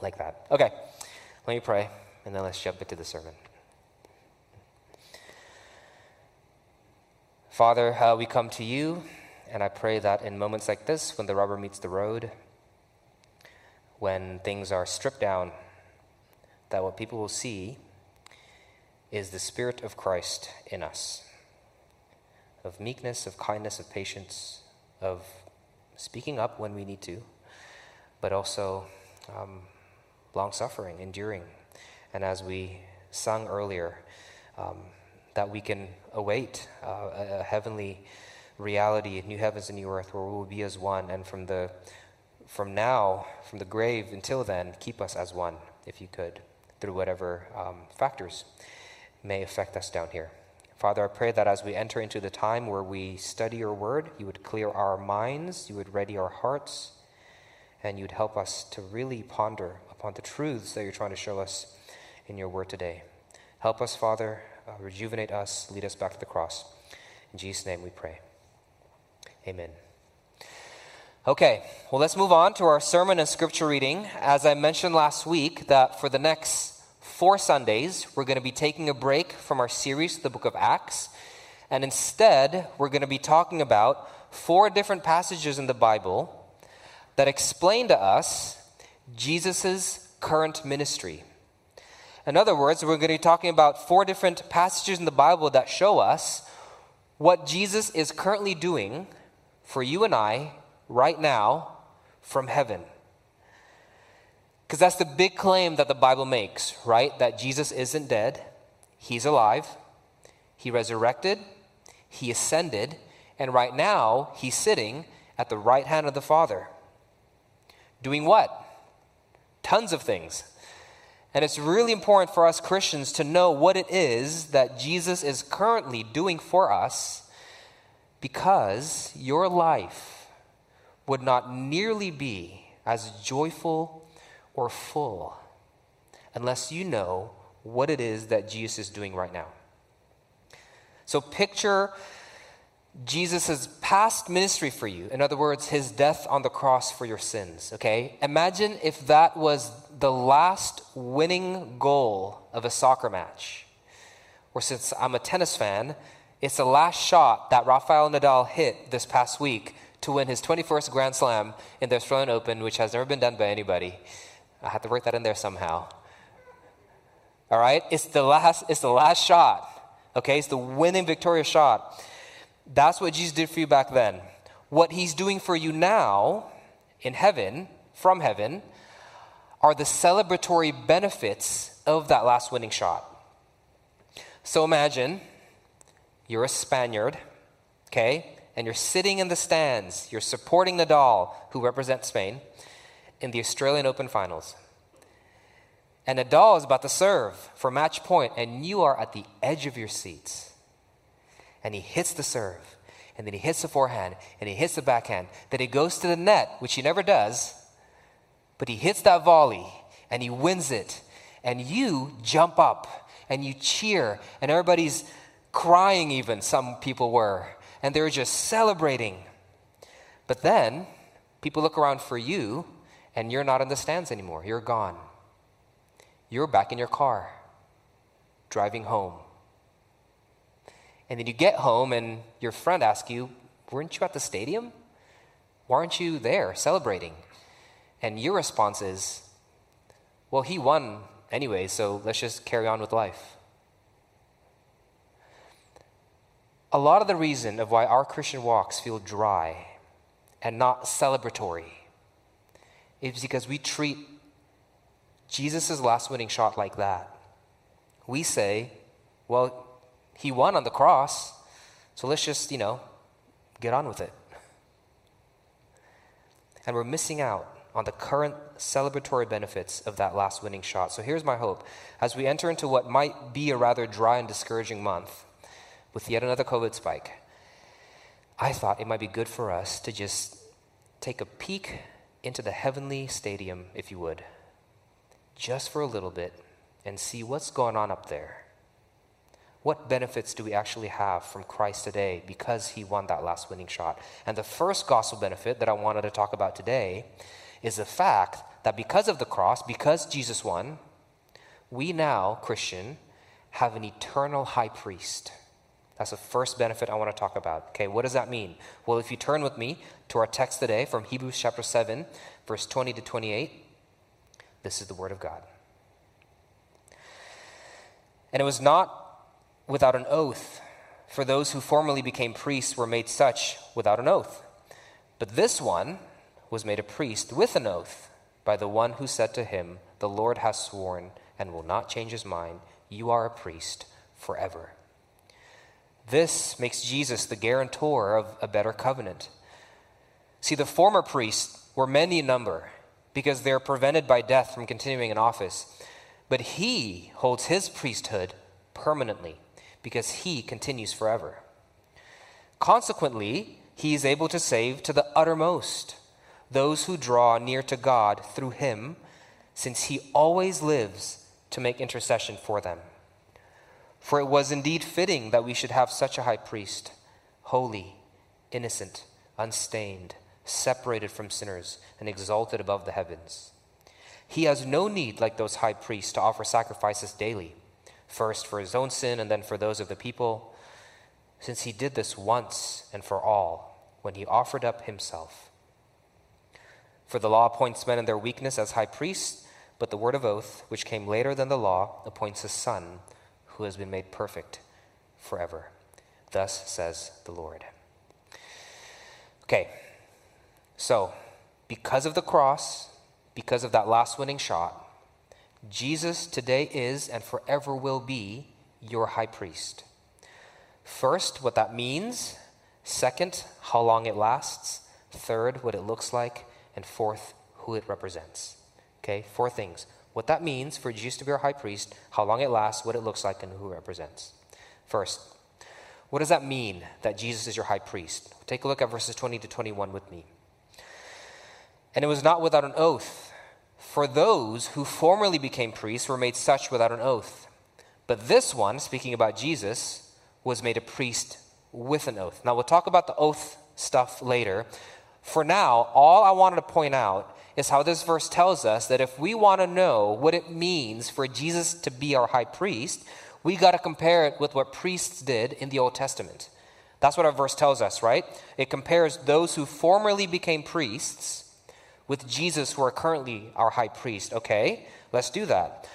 like that. Okay, let me pray, and then let's jump into the sermon. Father, uh, we come to you, and I pray that in moments like this, when the rubber meets the road, when things are stripped down, that what people will see is the Spirit of Christ in us of meekness, of kindness, of patience, of speaking up when we need to, but also um, long suffering, enduring. And as we sung earlier, um, that we can await uh, a, a heavenly reality, new heavens and new earth, where we will be as one. And from the from now, from the grave until then, keep us as one, if you could, through whatever um, factors may affect us down here. Father, I pray that as we enter into the time where we study your word, you would clear our minds, you would ready our hearts, and you'd help us to really ponder upon the truths that you're trying to show us in your word today. Help us, Father, uh, rejuvenate us, lead us back to the cross. In Jesus' name we pray. Amen. Okay, well, let's move on to our sermon and scripture reading. As I mentioned last week, that for the next four Sundays, we're going to be taking a break from our series, the book of Acts. And instead, we're going to be talking about four different passages in the Bible that explain to us Jesus' current ministry. In other words, we're going to be talking about four different passages in the Bible that show us what Jesus is currently doing for you and I right now from heaven. Because that's the big claim that the Bible makes, right? That Jesus isn't dead, he's alive, he resurrected, he ascended, and right now he's sitting at the right hand of the Father. Doing what? Tons of things. And it's really important for us Christians to know what it is that Jesus is currently doing for us because your life would not nearly be as joyful or full unless you know what it is that Jesus is doing right now. So picture Jesus' past ministry for you. In other words, his death on the cross for your sins, okay? Imagine if that was the last winning goal of a soccer match. Or since I'm a tennis fan, it's the last shot that Rafael Nadal hit this past week to win his 21st Grand Slam in the Australian Open, which has never been done by anybody. I had to work that in there somehow. All right? It's the last, it's the last shot. Okay? It's the winning victorious shot. That's what Jesus did for you back then. What he's doing for you now in heaven, from heaven, are the celebratory benefits of that last winning shot. So imagine you're a Spaniard, okay, and you're sitting in the stands, you're supporting Nadal, who represents Spain in the Australian Open finals. And Nadal is about to serve for match point, and you are at the edge of your seats. And he hits the serve, and then he hits the forehand, and he hits the backhand. Then he goes to the net, which he never does, but he hits that volley, and he wins it. And you jump up, and you cheer, and everybody's crying, even, some people were, and they're just celebrating. But then, people look around for you and you're not in the stands anymore. You're gone. You're back in your car, driving home. And then you get home, and your friend asks you, Weren't you at the stadium? Why aren't you there celebrating? And your response is, Well, he won anyway, so let's just carry on with life. A lot of the reason of why our Christian walks feel dry and not celebratory is because we treat Jesus' last winning shot like that. We say, well, he won on the cross, so let's just, you know, get on with it. And we're missing out on the current celebratory benefits of that last winning shot. So here's my hope. As we enter into what might be a rather dry and discouraging month with yet another COVID spike, I thought it might be good for us to just take a peek into the heavenly stadium, if you would, just for a little bit and see what's going on up there. What benefits do we actually have from Christ today because he won that last winning shot? And the first gospel benefit that I wanted to talk about today is the fact that because of the cross, because Jesus won, we now, Christian, have an eternal high priest. That's the first benefit I want to talk about. Okay, what does that mean? Well, if you turn with me to our text today from Hebrews chapter 7, verse 20 to 28, this is the word of God. And it was not without an oath, for those who formerly became priests were made such without an oath. But this one was made a priest with an oath by the one who said to him, The Lord has sworn and will not change his mind. You are a priest forever. This makes Jesus the guarantor of a better covenant. See, the former priests were many in number because they are prevented by death from continuing in office. But he holds his priesthood permanently because he continues forever. Consequently, he is able to save to the uttermost those who draw near to God through him, since he always lives to make intercession for them. For it was indeed fitting that we should have such a high priest, holy, innocent, unstained, separated from sinners, and exalted above the heavens. He has no need, like those high priests, to offer sacrifices daily, first for his own sin and then for those of the people, since he did this once and for all when he offered up himself. For the law appoints men in their weakness as high priests, but the word of oath, which came later than the law, appoints a son who has been made perfect forever. Thus says the Lord. Okay, so because of the cross, because of that last winning shot, Jesus today is and forever will be your high priest. First, what that means. Second, how long it lasts. Third, what it looks like. And fourth, who it represents. Okay, four things what that means for Jesus to be our high priest, how long it lasts, what it looks like, and who it represents. First, what does that mean that Jesus is your high priest? Take a look at verses 20 to 21 with me. And it was not without an oath, for those who formerly became priests were made such without an oath. But this one, speaking about Jesus, was made a priest with an oath. Now, we'll talk about the oath stuff later. For now, all I wanted to point out is how this verse tells us that if we want to know what it means for Jesus to be our high priest, we got to compare it with what priests did in the Old Testament. That's what our verse tells us, right? It compares those who formerly became priests with Jesus, who are currently our high priest. Okay, let's do that.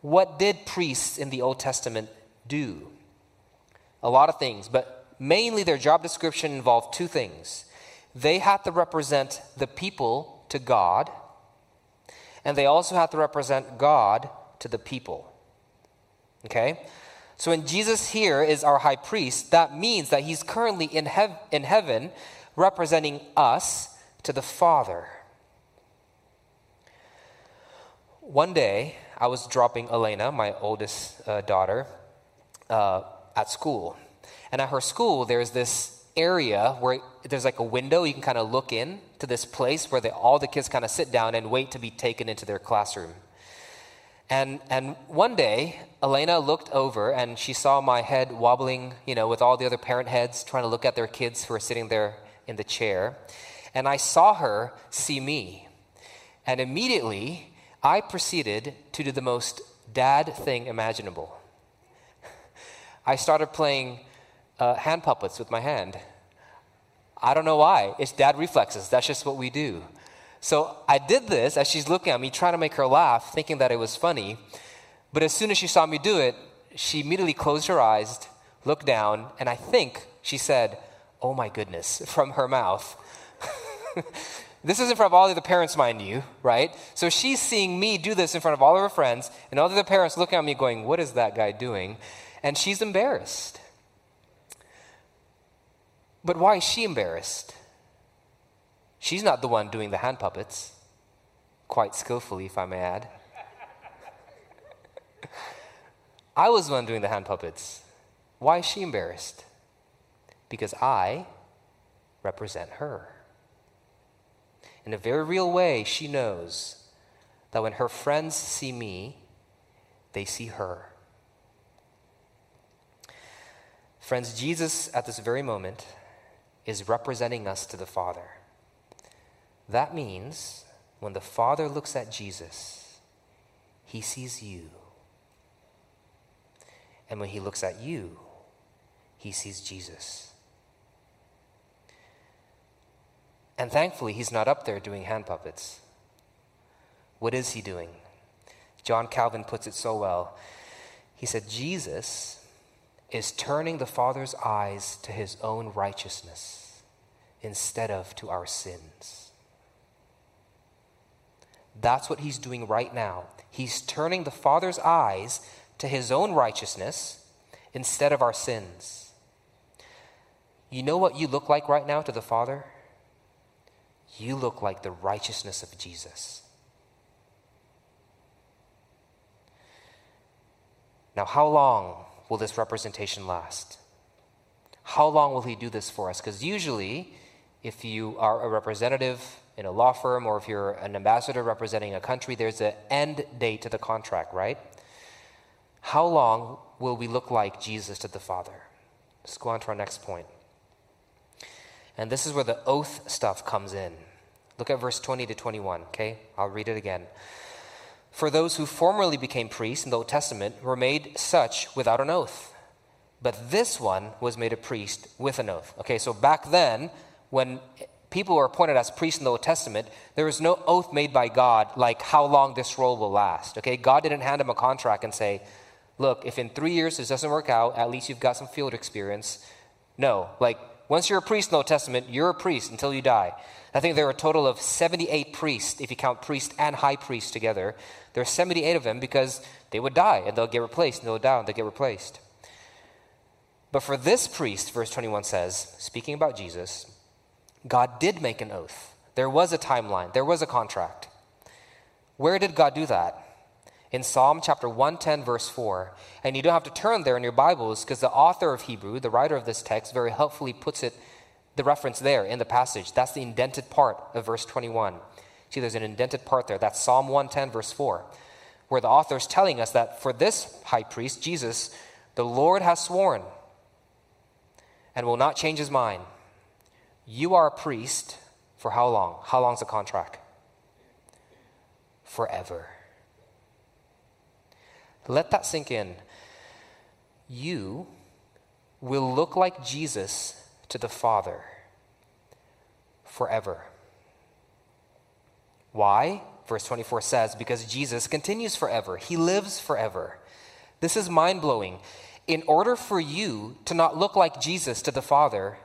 What did priests in the Old Testament do? A lot of things, but mainly their job description involved two things. They had to represent the people to God, and they also had to represent God to the people. Okay? So when Jesus here is our high priest, that means that he's currently in, hev- in heaven representing us to the Father. One day, I was dropping Elena, my oldest uh, daughter, uh, at school. And at her school, there's this area where there's like a window you can kind of look in to this place where they, all the kids kind of sit down and wait to be taken into their classroom. And, and one day, Elena looked over and she saw my head wobbling, you know, with all the other parent heads trying to look at their kids who are sitting there in the chair. And I saw her see me. And immediately, I proceeded to do the most dad thing imaginable. I started playing uh, hand puppets with my hand. I don't know why. It's dad reflexes. That's just what we do. So I did this as she's looking at me, trying to make her laugh, thinking that it was funny. But as soon as she saw me do it, she immediately closed her eyes, looked down, and I think she said, Oh my goodness, from her mouth. this is in front of all of the parents, mind you, right? So she's seeing me do this in front of all of her friends, and all of the parents looking at me going, What is that guy doing? And she's embarrassed. But why is she embarrassed? She's not the one doing the hand puppets, quite skillfully, if I may add. I was the one doing the hand puppets. Why is she embarrassed? Because I represent her. In a very real way, she knows that when her friends see me, they see her. Friends, Jesus, at this very moment, is representing us to the Father. That means when the Father looks at Jesus, he sees you. And when he looks at you, he sees Jesus. And thankfully, he's not up there doing hand puppets. What is he doing? John Calvin puts it so well. He said, Jesus is turning the Father's eyes to his own righteousness instead of to our sins. That's what he's doing right now. He's turning the Father's eyes to his own righteousness instead of our sins. You know what you look like right now to the Father? You look like the righteousness of Jesus. Now, how long will this representation last? How long will he do this for us? Because usually, if you are a representative in a law firm or if you're an ambassador representing a country, there's an end date to the contract, right? How long will we look like Jesus to the Father? Let's go on to our next point. And this is where the oath stuff comes in. Look at verse 20 to 21, okay? I'll read it again. For those who formerly became priests in the Old Testament were made such without an oath. But this one was made a priest with an oath. Okay, so back then, when people were appointed as priests in the Old Testament, there was no oath made by God like how long this role will last. Okay, God didn't hand him a contract and say, look, if in three years this doesn't work out, at least you've got some field experience. No, like once you're a priest in the Old Testament, you're a priest until you die. I think there are a total of 78 priests, if you count priest and high priest together. There are 78 of them because they would die and they'll get replaced, and they'll die and they'll get replaced. But for this priest, verse 21 says, speaking about Jesus, God did make an oath. There was a timeline, there was a contract. Where did God do that? In Psalm chapter 110, verse 4. And you don't have to turn there in your Bibles because the author of Hebrew, the writer of this text, very helpfully puts it, the reference there in the passage. That's the indented part of verse 21. See, there's an indented part there. That's Psalm 110, verse 4, where the author is telling us that for this high priest, Jesus, the Lord has sworn and will not change his mind. You are a priest for how long? How long's the contract? Forever. Let that sink in. You will look like Jesus to the Father forever. Why? Verse 24 says, because Jesus continues forever, He lives forever. This is mind blowing. In order for you to not look like Jesus to the Father,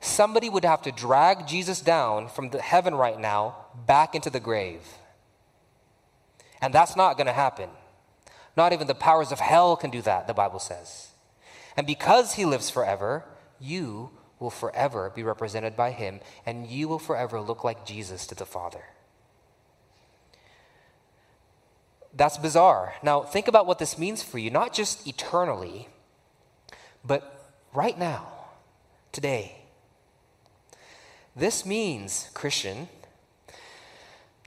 somebody would have to drag Jesus down from the heaven right now back into the grave. And that's not going to happen. Not even the powers of hell can do that, the Bible says. And because he lives forever, you will forever be represented by him, and you will forever look like Jesus to the Father. That's bizarre. Now, think about what this means for you, not just eternally, but right now, today. This means, Christian,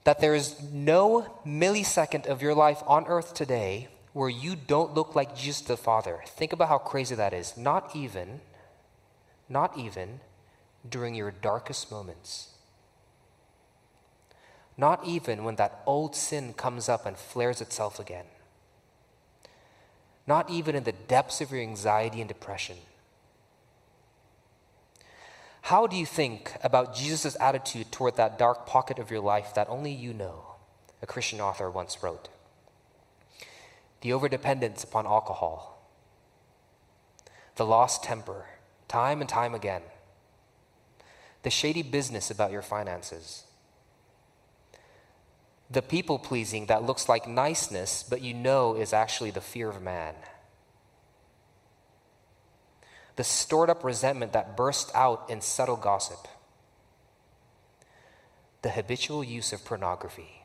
that there is no millisecond of your life on earth today where you don't look like Jesus the Father. Think about how crazy that is. Not even, not even during your darkest moments. Not even when that old sin comes up and flares itself again. Not even in the depths of your anxiety and depression. How do you think about Jesus' attitude toward that dark pocket of your life that only you know? A Christian author once wrote the overdependence upon alcohol, the lost temper, time and time again, the shady business about your finances, the people pleasing that looks like niceness, but you know is actually the fear of man. The stored up resentment that bursts out in subtle gossip. The habitual use of pornography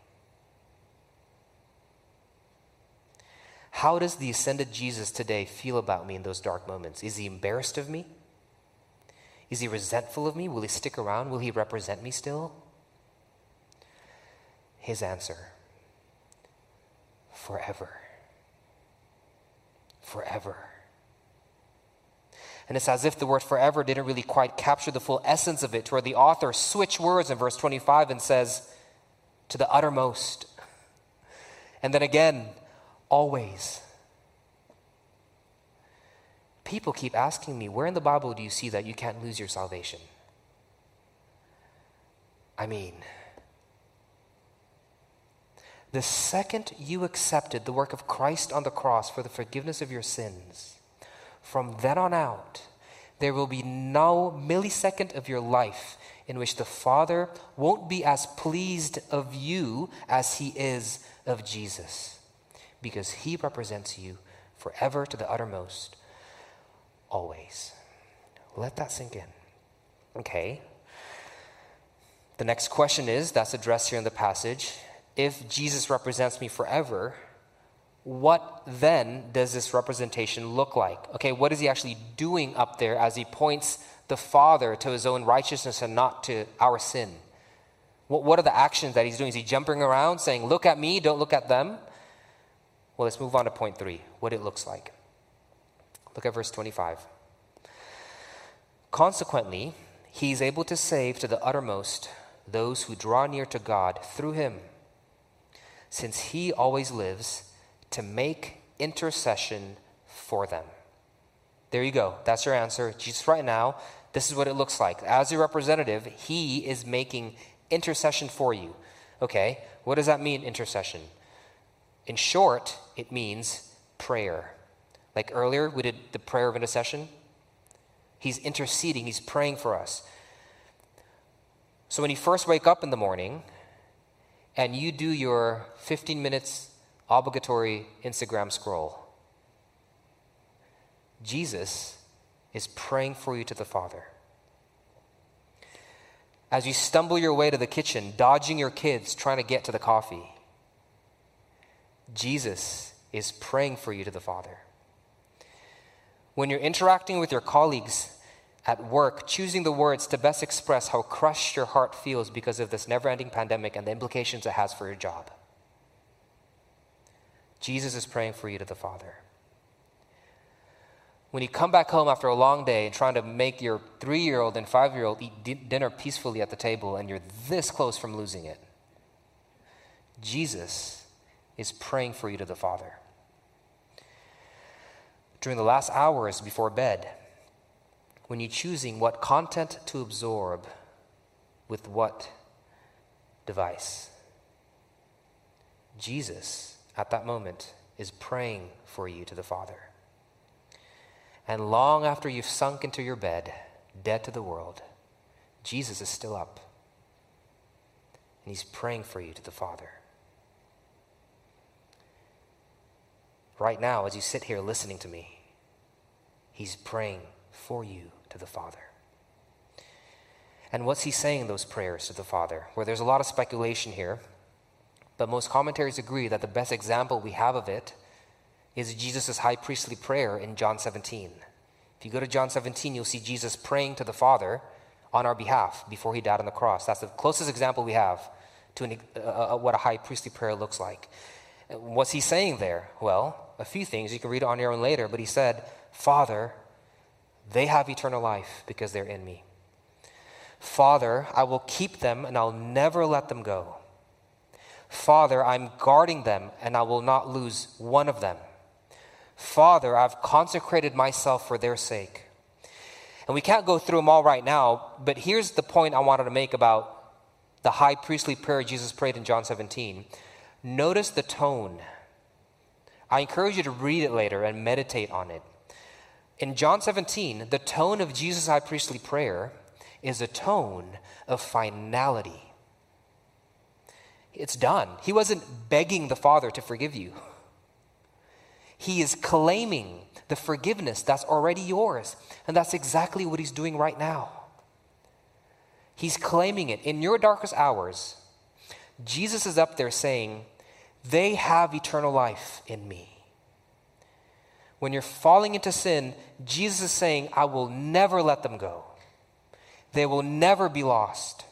How does the ascended Jesus today feel about me in those dark moments? Is he embarrassed of me? Is he resentful of me? Will he stick around? Will he represent me still? His answer forever. Forever. And it's as if the word forever didn't really quite capture the full essence of it, to where the author switched words in verse 25 and says, to the uttermost. And then again, always. People keep asking me, where in the Bible do you see that you can't lose your salvation? I mean, the second you accepted the work of Christ on the cross for the forgiveness of your sins, from then on out, there will be no millisecond of your life in which the Father won't be as pleased of you as he is of Jesus, because he represents you forever to the uttermost, always. Let that sink in. Okay. The next question is that's addressed here in the passage. If Jesus represents me forever, what then does this representation look like? Okay, what is he actually doing up there as he points the Father to his own righteousness and not to our sin? What, what are the actions that he's doing? Is he jumping around saying, Look at me, don't look at them? Well, let's move on to point three what it looks like. Look at verse 25. Consequently, he is able to save to the uttermost those who draw near to God through him, since he always lives to make intercession for them. There you go. That's your answer. Jesus, right now, this is what it looks like. As your representative, he is making intercession for you. Okay, what does that mean, intercession? In short, it means prayer. Like earlier, we did the prayer of intercession. He's interceding, he's praying for us. So when you first wake up in the morning and you do your 15 minutes obligatory Instagram scroll. Jesus is praying for you to the Father. As you stumble your way to the kitchen, dodging your kids, trying to get to the coffee, Jesus is praying for you to the Father. When you're interacting with your colleagues at work, choosing the words to best express how crushed your heart feels because of this never ending pandemic and the implications it has for your job. Jesus is praying for you to the Father. When you come back home after a long day and trying to make your three year old and five year old eat di- dinner peacefully at the table and you're this close from losing it, Jesus is praying for you to the Father. During the last hours before bed, when you're choosing what content to absorb with what device, Jesus at that moment is praying for you to the Father. And long after you've sunk into your bed, dead to the world, Jesus is still up. And he's praying for you to the Father. Right now, as you sit here listening to me, he's praying for you to the Father. And what's he saying in those prayers to the Father? Where there's a lot of speculation here. But most commentaries agree that the best example we have of it is Jesus' high priestly prayer in John 17. If you go to John 17, you'll see Jesus praying to the Father on our behalf before he died on the cross. That's the closest example we have to an, uh, uh, what a high priestly prayer looks like. What's he saying there? Well, a few things. You can read it on your own later, but he said, Father, they have eternal life because they're in me. Father, I will keep them and I'll never let them go. Father, I'm guarding them, and I will not lose one of them. Father, I've consecrated myself for their sake. And we can't go through them all right now, but here's the point I wanted to make about the high priestly prayer Jesus prayed in John 17. Notice the tone. I encourage you to read it later and meditate on it. In John 17, the tone of Jesus' high priestly prayer is a tone of finality. It's done. He wasn't begging the Father to forgive you. He is claiming the forgiveness that's already yours. And that's exactly what he's doing right now. He's claiming it. In your darkest hours, Jesus is up there saying, They have eternal life in me. When you're falling into sin, Jesus is saying, I will never let them go. They will never be lost.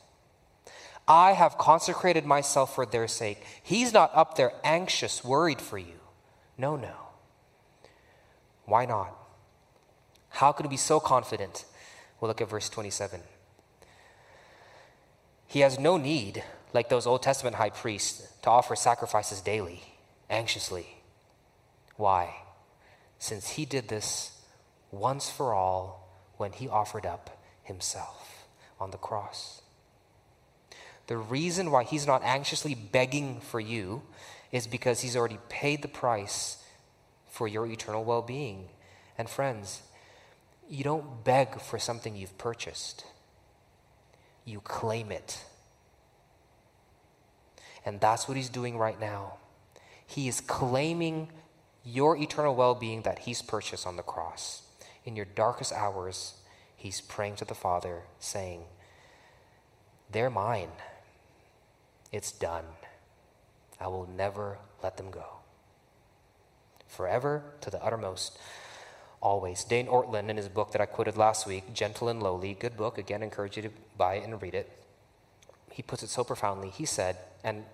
I have consecrated myself for their sake. He's not up there anxious, worried for you. No, no. Why not? How could we be so confident? We'll look at verse 27. He has no need, like those Old Testament high priests, to offer sacrifices daily, anxiously. Why? Since he did this once for all when he offered up himself on the cross. The reason why he's not anxiously begging for you is because he's already paid the price for your eternal well being. And friends, you don't beg for something you've purchased, you claim it. And that's what he's doing right now. He is claiming your eternal well being that he's purchased on the cross. In your darkest hours, he's praying to the Father, saying, They're mine. It's done. I will never let them go. Forever to the uttermost, always. Dane Ortlund, in his book that I quoted last week, Gentle and Lowly, good book, again, encourage you to buy it and read it. He puts it so profoundly. He said, and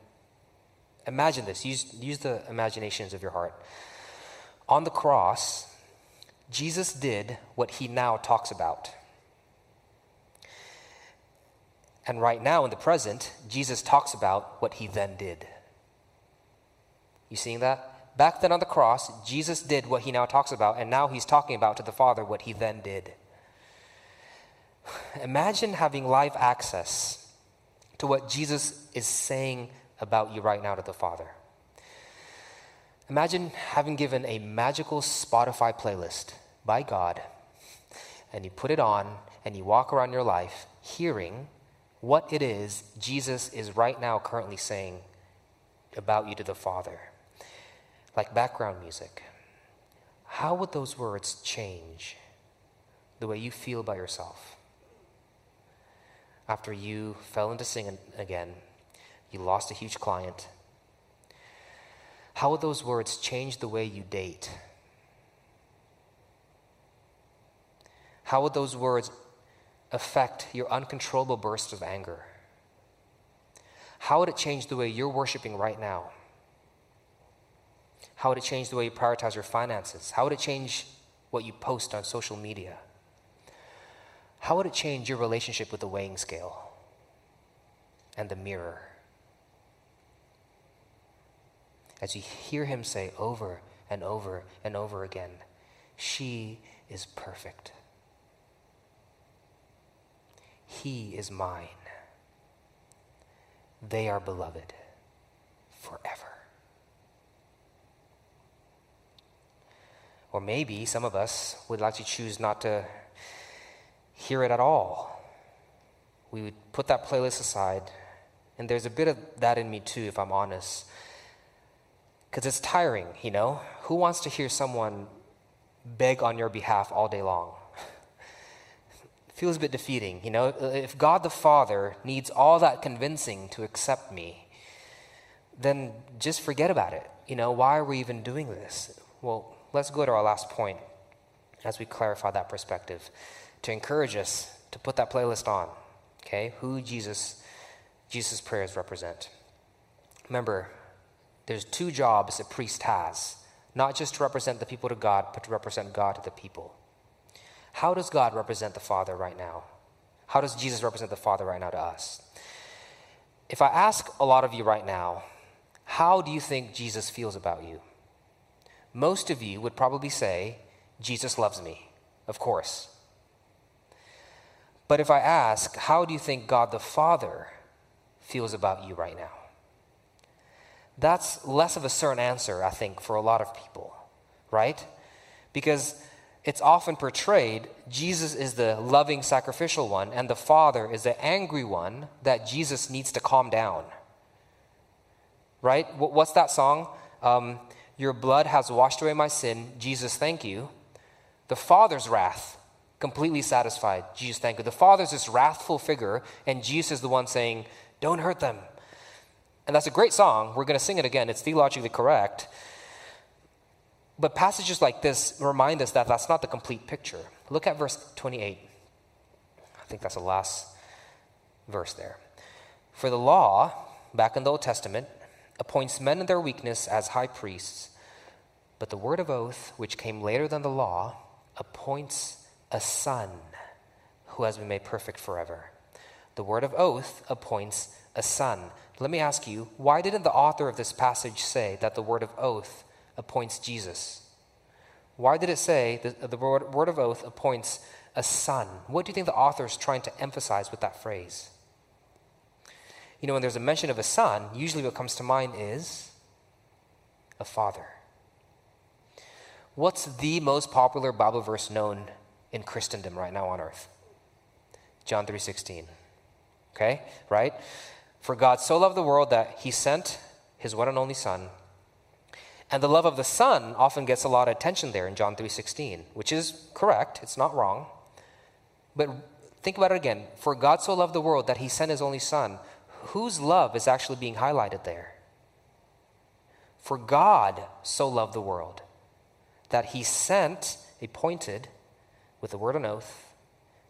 imagine this, use, use the imaginations of your heart. On the cross, Jesus did what he now talks about. And right now, in the present, Jesus talks about what he then did. You seeing that? Back then on the cross, Jesus did what he now talks about, and now he's talking about to the Father what he then did. Imagine having live access to what Jesus is saying about you right now to the Father. Imagine having given a magical Spotify playlist by God, and you put it on, and you walk around your life hearing what it is Jesus is right now currently saying about you to the Father, like background music. How would those words change the way you feel by yourself? After you fell into sin again, you lost a huge client. How would those words change the way you date? How would those words affect your uncontrollable bursts of anger? How would it change the way you're worshiping right now? How would it change the way you prioritize your finances? How would it change what you post on social media? How would it change your relationship with the weighing scale and the mirror? As you hear him say over and over and over again, She is perfect. He is mine. They are beloved forever. Or maybe some of us would like to choose not to hear it at all. We would put that playlist aside, and there's a bit of that in me too, if I'm honest. Because it's tiring, you know? Who wants to hear someone beg on your behalf all day long? feels a bit defeating. You know, if God the Father needs all that convincing to accept me, then just forget about it. You know, why are we even doing this? Well, let's go to our last point as we clarify that perspective to encourage us to put that playlist on. Okay, who Jesus Jesus prayers represent. Remember, there's two jobs a priest has, not just to represent the people to God, but to represent God to the people. How does God represent the Father right now? How does Jesus represent the Father right now to us? If I ask a lot of you right now, how do you think Jesus feels about you? Most of you would probably say, Jesus loves me, of course. But if I ask, how do you think God the Father feels about you right now? That's less of a certain answer, I think, for a lot of people, right? Because it's often portrayed Jesus is the loving, sacrificial one, and the Father is the angry one that Jesus needs to calm down. Right? What's that song? Um, Your blood has washed away my sin. Jesus, thank you. The Father's wrath, completely satisfied. Jesus, thank you. The Father's this wrathful figure, and Jesus is the one saying, Don't hurt them. And that's a great song. We're going to sing it again. It's theologically correct. But passages like this remind us that that's not the complete picture. Look at verse 28. I think that's the last verse there. For the law, back in the Old Testament, appoints men in their weakness as high priests, but the word of oath, which came later than the law, appoints a son who has been made perfect forever. The word of oath appoints a son. Let me ask you, why didn't the author of this passage say that the word of oath appoints Jesus? Why did it say that the word, of oath appoints a son? What do you think the author is trying to emphasize with that phrase? You know, when there's a mention of a son, usually what comes to mind is a father. What's the most popular Bible verse known in Christendom right now on earth? John 3:16. Okay? Right? For God so loved the world that he sent his one and only son. And the love of the son often gets a lot of attention there in John 3:16, which is correct, it's not wrong. But think about it again. For God so loved the world that he sent his only son. Whose love is actually being highlighted there? For God so loved the world that he sent, appointed, with the word and oath,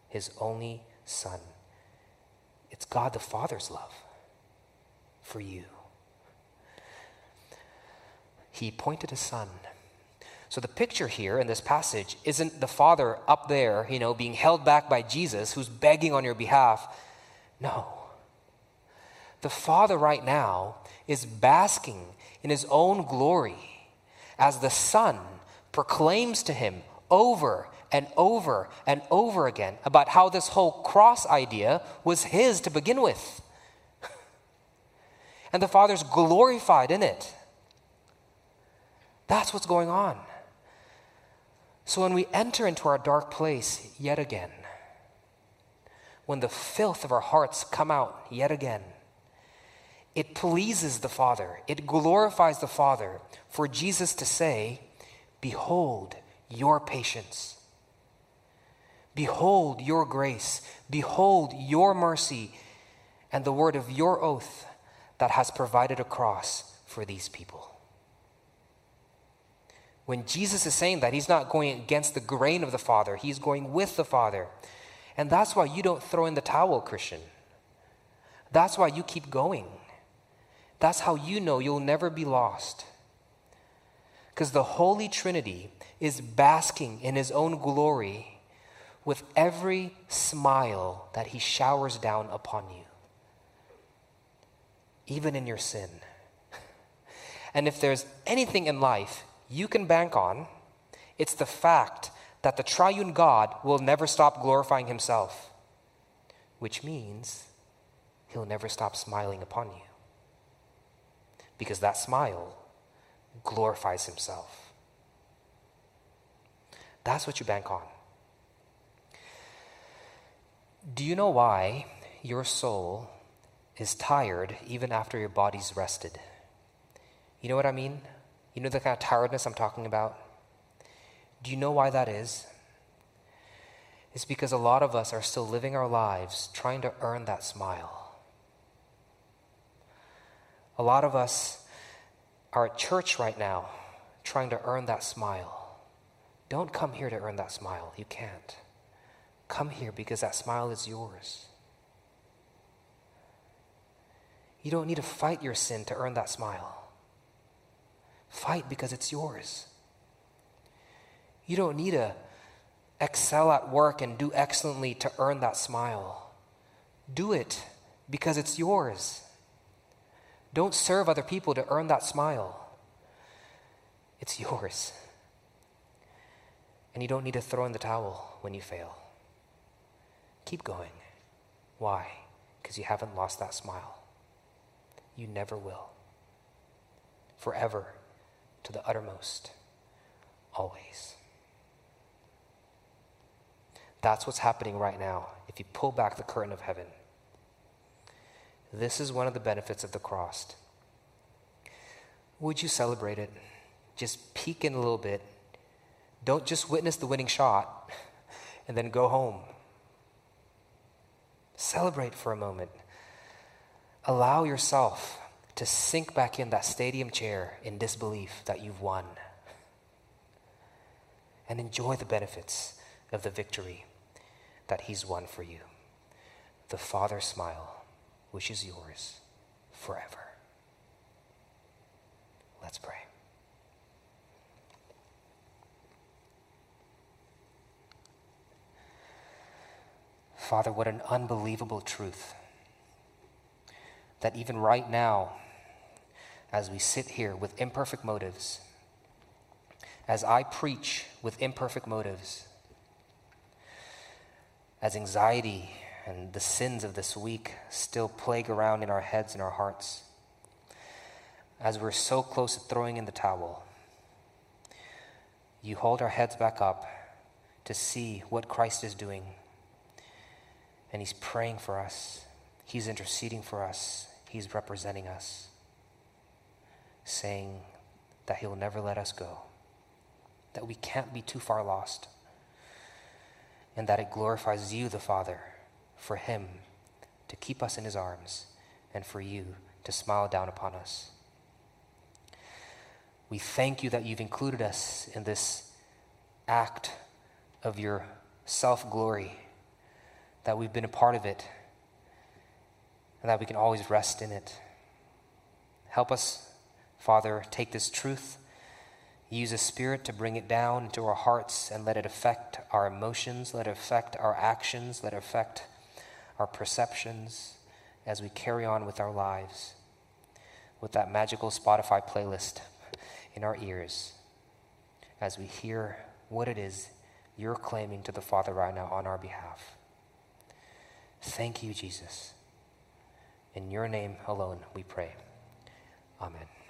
his only Son. It's God the Father's love for you. He appointed a son. So the picture here in this passage isn't the Father up there, you know, being held back by Jesus who's begging on your behalf. No. The Father right now is basking in his own glory as the Son proclaims to him over and over and over again about how this whole cross idea was his to begin with. and the Father's glorified in it. That's what's going on. So when we enter into our dark place yet again, when the filth of our hearts come out yet again, it pleases the Father, it glorifies the Father for Jesus to say, Behold your patience. Behold your grace. Behold your mercy and the word of your oath that has provided a cross for these people. When Jesus is saying that, he's not going against the grain of the Father, he's going with the Father. And that's why you don't throw in the towel, Christian. That's why you keep going. That's how you know you'll never be lost. Because the Holy Trinity is basking in his own glory with every smile that he showers down upon you, even in your sin. And if there's anything in life you can bank on, it's the fact that the triune God will never stop glorifying himself, which means he'll never stop smiling upon you. Because that smile glorifies himself. That's what you bank on. Do you know why your soul is tired even after your body's rested? You know what I mean? You know the kind of tiredness I'm talking about? Do you know why that is? It's because a lot of us are still living our lives trying to earn that smile. A lot of us are at church right now trying to earn that smile. Don't come here to earn that smile. You can't. Come here because that smile is yours. You don't need to fight your sin to earn that smile. Fight because it's yours. You don't need to excel at work and do excellently to earn that smile. Do it because it's yours. Don't serve other people to earn that smile. It's yours. And you don't need to throw in the towel when you fail. Keep going. Why? Because you haven't lost that smile. You never will. Forever, to the uttermost, always. That's what's happening right now if you pull back the curtain of heaven. This is one of the benefits of the cross. Would you celebrate it? Just peek in a little bit. Don't just witness the winning shot and then go home. Celebrate for a moment. Allow yourself to sink back in that stadium chair in disbelief that you've won. And enjoy the benefits of the victory that He's won for you. The Father's smile, which is yours forever. Let's pray. Father, what an unbelievable truth that even right now, as we sit here with imperfect motives, as I preach with imperfect motives, as anxiety and the sins of this week still plague around in our heads and our hearts, as we're so close to throwing in the towel, you hold our heads back up to see what Christ is doing. And He's praying for us, He's interceding for us, He's representing us, saying that He will never let us go, that we can't be too far lost, and that it glorifies you, the Father, for Him to keep us in His arms and for you to smile down upon us. We thank you that you've included us in this act of your self glory, that we've been a part of it, and that we can always rest in it. Help us, Father, take this truth, use a spirit to bring it down into our hearts, and let it affect our emotions, let it affect our actions, let it affect our perceptions as we carry on with our lives with that magical Spotify playlist in our ears as we hear what it is you're claiming to the Father right now on our behalf. Thank you, Jesus. In your name alone we pray. Amen.